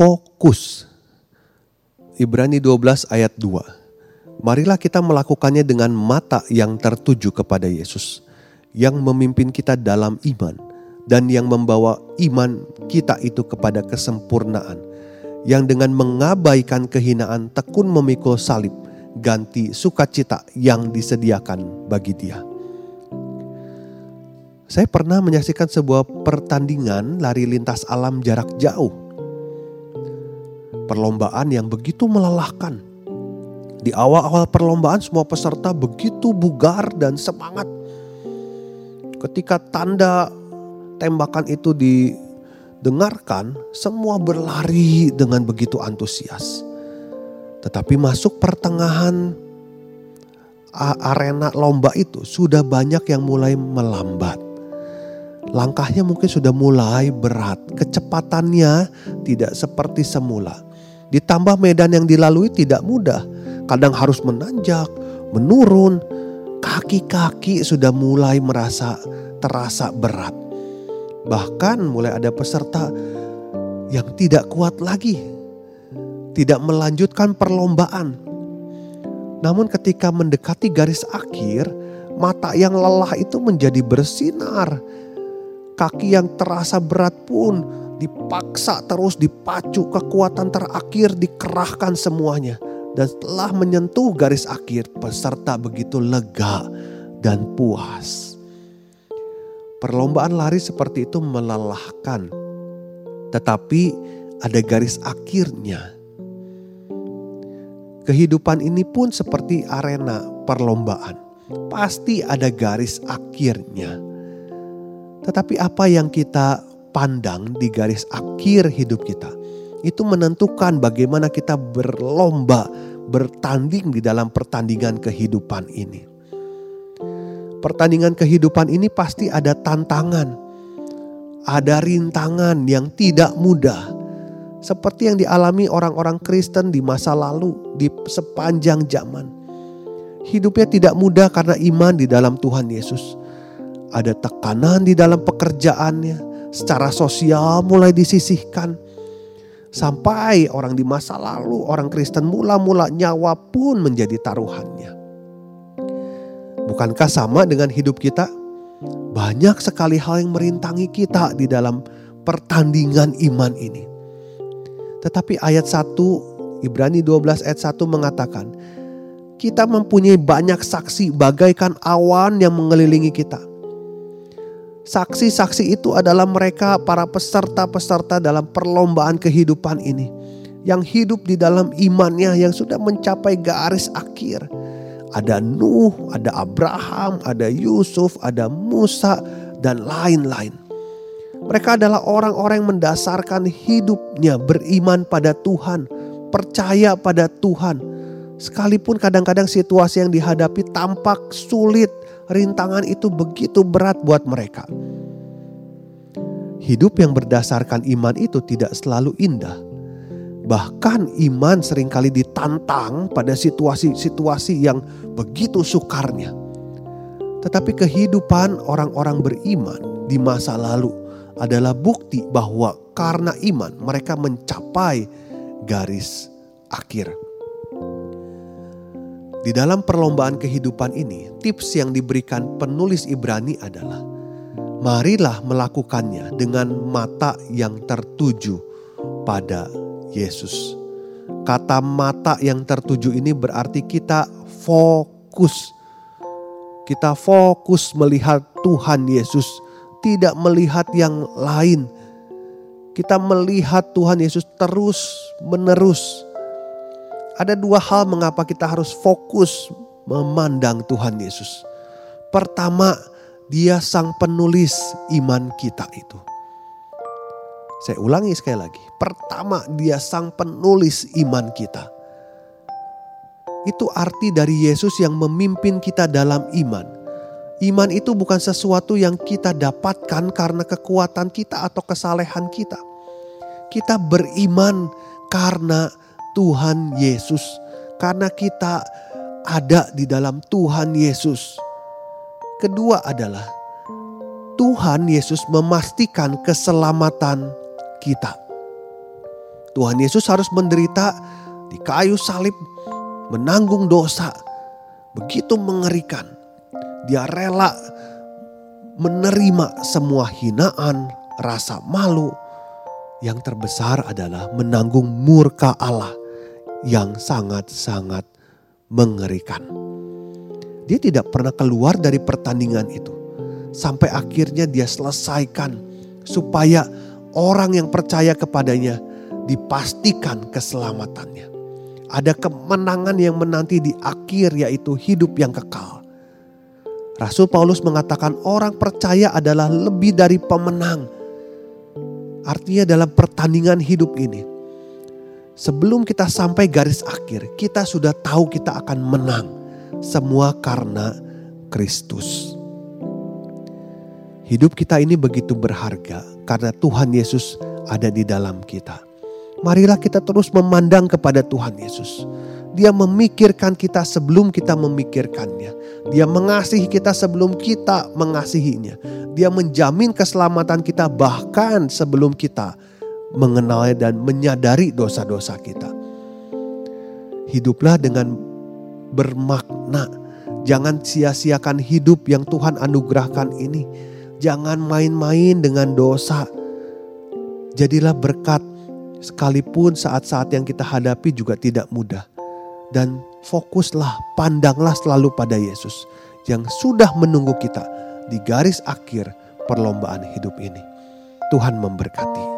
Fokus. Ibrani 12 ayat 2. Marilah kita melakukannya dengan mata yang tertuju kepada Yesus, yang memimpin kita dalam iman, dan yang membawa iman kita itu kepada kesempurnaan, yang dengan mengabaikan kehinaan tekun memikul salib, ganti sukacita yang disediakan bagi dia. Saya pernah menyaksikan sebuah pertandingan lari lintas alam jarak jauh perlombaan yang begitu melelahkan. Di awal-awal perlombaan semua peserta begitu bugar dan semangat. Ketika tanda tembakan itu didengarkan, semua berlari dengan begitu antusias. Tetapi masuk pertengahan arena lomba itu sudah banyak yang mulai melambat. Langkahnya mungkin sudah mulai berat, kecepatannya tidak seperti semula. Ditambah medan yang dilalui tidak mudah. Kadang harus menanjak, menurun. Kaki-kaki sudah mulai merasa terasa berat. Bahkan mulai ada peserta yang tidak kuat lagi. Tidak melanjutkan perlombaan. Namun ketika mendekati garis akhir, mata yang lelah itu menjadi bersinar. Kaki yang terasa berat pun dipaksa terus dipacu kekuatan terakhir dikerahkan semuanya. Dan setelah menyentuh garis akhir peserta begitu lega dan puas. Perlombaan lari seperti itu melelahkan. Tetapi ada garis akhirnya. Kehidupan ini pun seperti arena perlombaan. Pasti ada garis akhirnya. Tetapi apa yang kita pandang di garis akhir hidup kita. Itu menentukan bagaimana kita berlomba, bertanding di dalam pertandingan kehidupan ini. Pertandingan kehidupan ini pasti ada tantangan, ada rintangan yang tidak mudah. Seperti yang dialami orang-orang Kristen di masa lalu, di sepanjang zaman. Hidupnya tidak mudah karena iman di dalam Tuhan Yesus. Ada tekanan di dalam pekerjaannya, secara sosial mulai disisihkan. Sampai orang di masa lalu, orang Kristen mula-mula nyawa pun menjadi taruhannya. Bukankah sama dengan hidup kita? Banyak sekali hal yang merintangi kita di dalam pertandingan iman ini. Tetapi ayat 1 Ibrani 12 ayat 1 mengatakan, kita mempunyai banyak saksi bagaikan awan yang mengelilingi kita. Saksi-saksi itu adalah mereka para peserta-peserta dalam perlombaan kehidupan ini. Yang hidup di dalam imannya yang sudah mencapai garis akhir. Ada Nuh, ada Abraham, ada Yusuf, ada Musa, dan lain-lain. Mereka adalah orang-orang yang mendasarkan hidupnya beriman pada Tuhan, percaya pada Tuhan. Sekalipun kadang-kadang situasi yang dihadapi tampak sulit, rintangan itu begitu berat buat mereka. Hidup yang berdasarkan iman itu tidak selalu indah. Bahkan iman sering kali ditantang pada situasi-situasi yang begitu sukarnya. Tetapi kehidupan orang-orang beriman di masa lalu adalah bukti bahwa karena iman mereka mencapai garis akhir. Di dalam perlombaan kehidupan ini, tips yang diberikan penulis Ibrani adalah: marilah melakukannya dengan mata yang tertuju pada Yesus. Kata "mata yang tertuju" ini berarti kita fokus. Kita fokus melihat Tuhan Yesus, tidak melihat yang lain. Kita melihat Tuhan Yesus terus-menerus ada dua hal mengapa kita harus fokus memandang Tuhan Yesus. Pertama, Dia sang penulis iman kita itu. Saya ulangi sekali lagi. Pertama, dia sang penulis iman kita. Itu arti dari Yesus yang memimpin kita dalam iman. Iman itu bukan sesuatu yang kita dapatkan karena kekuatan kita atau kesalehan kita. Kita beriman karena Tuhan Yesus, karena kita ada di dalam Tuhan Yesus. Kedua adalah Tuhan Yesus memastikan keselamatan kita. Tuhan Yesus harus menderita di kayu salib, menanggung dosa. Begitu mengerikan. Dia rela menerima semua hinaan, rasa malu. Yang terbesar adalah menanggung murka Allah yang sangat-sangat mengerikan. Dia tidak pernah keluar dari pertandingan itu. Sampai akhirnya dia selesaikan supaya orang yang percaya kepadanya dipastikan keselamatannya. Ada kemenangan yang menanti di akhir yaitu hidup yang kekal. Rasul Paulus mengatakan orang percaya adalah lebih dari pemenang. Artinya dalam pertandingan hidup ini. Sebelum kita sampai garis akhir, kita sudah tahu kita akan menang semua karena Kristus. Hidup kita ini begitu berharga karena Tuhan Yesus ada di dalam kita. Marilah kita terus memandang kepada Tuhan Yesus. Dia memikirkan kita sebelum kita memikirkannya. Dia mengasihi kita sebelum kita mengasihinya. Dia menjamin keselamatan kita bahkan sebelum kita mengenalnya dan menyadari dosa-dosa kita. Hiduplah dengan bermakna. Jangan sia-siakan hidup yang Tuhan anugerahkan ini. Jangan main-main dengan dosa. Jadilah berkat sekalipun saat-saat yang kita hadapi juga tidak mudah. Dan fokuslah, pandanglah selalu pada Yesus yang sudah menunggu kita di garis akhir perlombaan hidup ini. Tuhan memberkati.